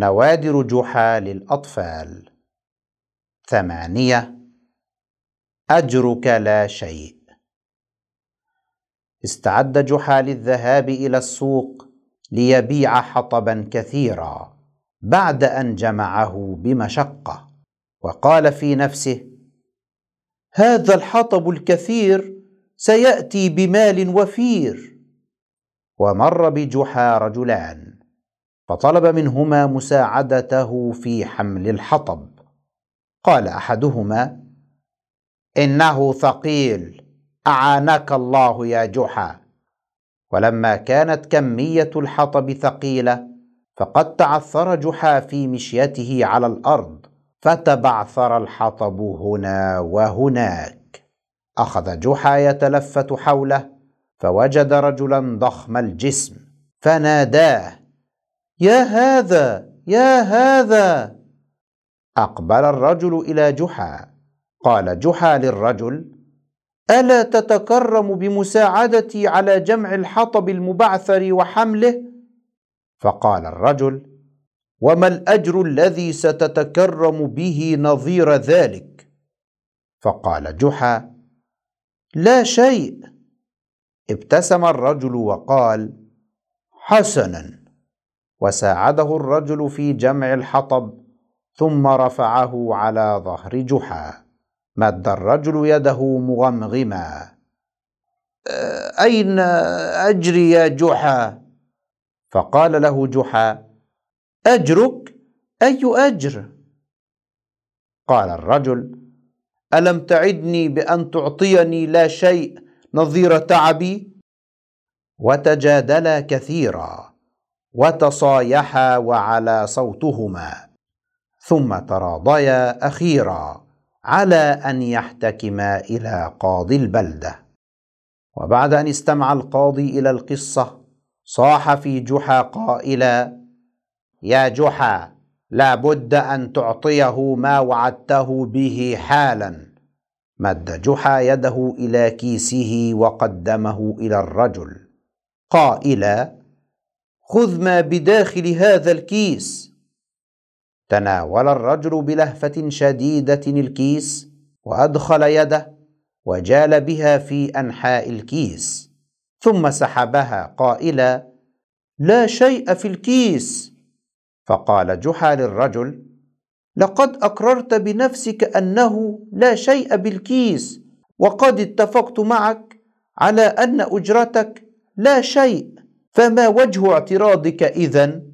نوادر جحا للأطفال. ثمانية أجرك لا شيء. استعد جحا للذهاب إلى السوق ليبيع حطبا كثيرا بعد أن جمعه بمشقة. وقال في نفسه هذا الحطب الكثير سيأتي بمال وفير. ومر بجحا رجلان. فطلب منهما مساعدته في حمل الحطب. قال أحدهما إنه ثقيل اعانك الله يا جحا. ولما كانت كمية الحطب ثقيلة فقد تعثر جحا في مشيته على الأرض فتبعثر الحطب هنا وهناك. أخذ جحا يتلفت حوله فوجد رجلا ضخم الجسم فناداه يا هذا يا هذا. أقبل الرجل إلى جحا. قال جحا للرجل ألا تتكرم بمساعدتي على جمع الحطب المبعثر وحمله؟ فقال الرجل وما الأجر الذي ستتكرم به نظير ذلك؟ فقال جحا لا شيء. ابتسم الرجل وقال حسنا. وساعده الرجل في جمع الحطب ثم رفعه على ظهر جحا. مد الرجل يده مغمغما. أين أجري يا جحا؟ فقال له جحا أجرك؟ أي أجر؟ قال الرجل ألم تعدني بأن تعطيني لا شيء نظير تعبي؟ وتجادلا كثيرا. وتصايحا وعلى صوتهما. ثم تراضيا أخيرا على أن يحتكما إلى قاضي البلدة. وبعد أن استمع القاضي إلى القصة صاح في جحا قائلا يا جحا لا بد أن تعطيه ما وعدته به حالا. مد جحا يده إلى كيسه وقدمه إلى الرجل. قائلا خذ ما بداخل هذا الكيس. تناول الرجل بلهفة شديدة الكيس وأدخل يده وجال بها في أنحاء الكيس. ثم سحبها قائلا لا شيء في الكيس. فقال جحا للرجل لقد أقررت بنفسك أنه لا شيء بالكيس وقد اتفقت معك على أن أجرتك لا شيء. فما وجه اعتراضك إذن؟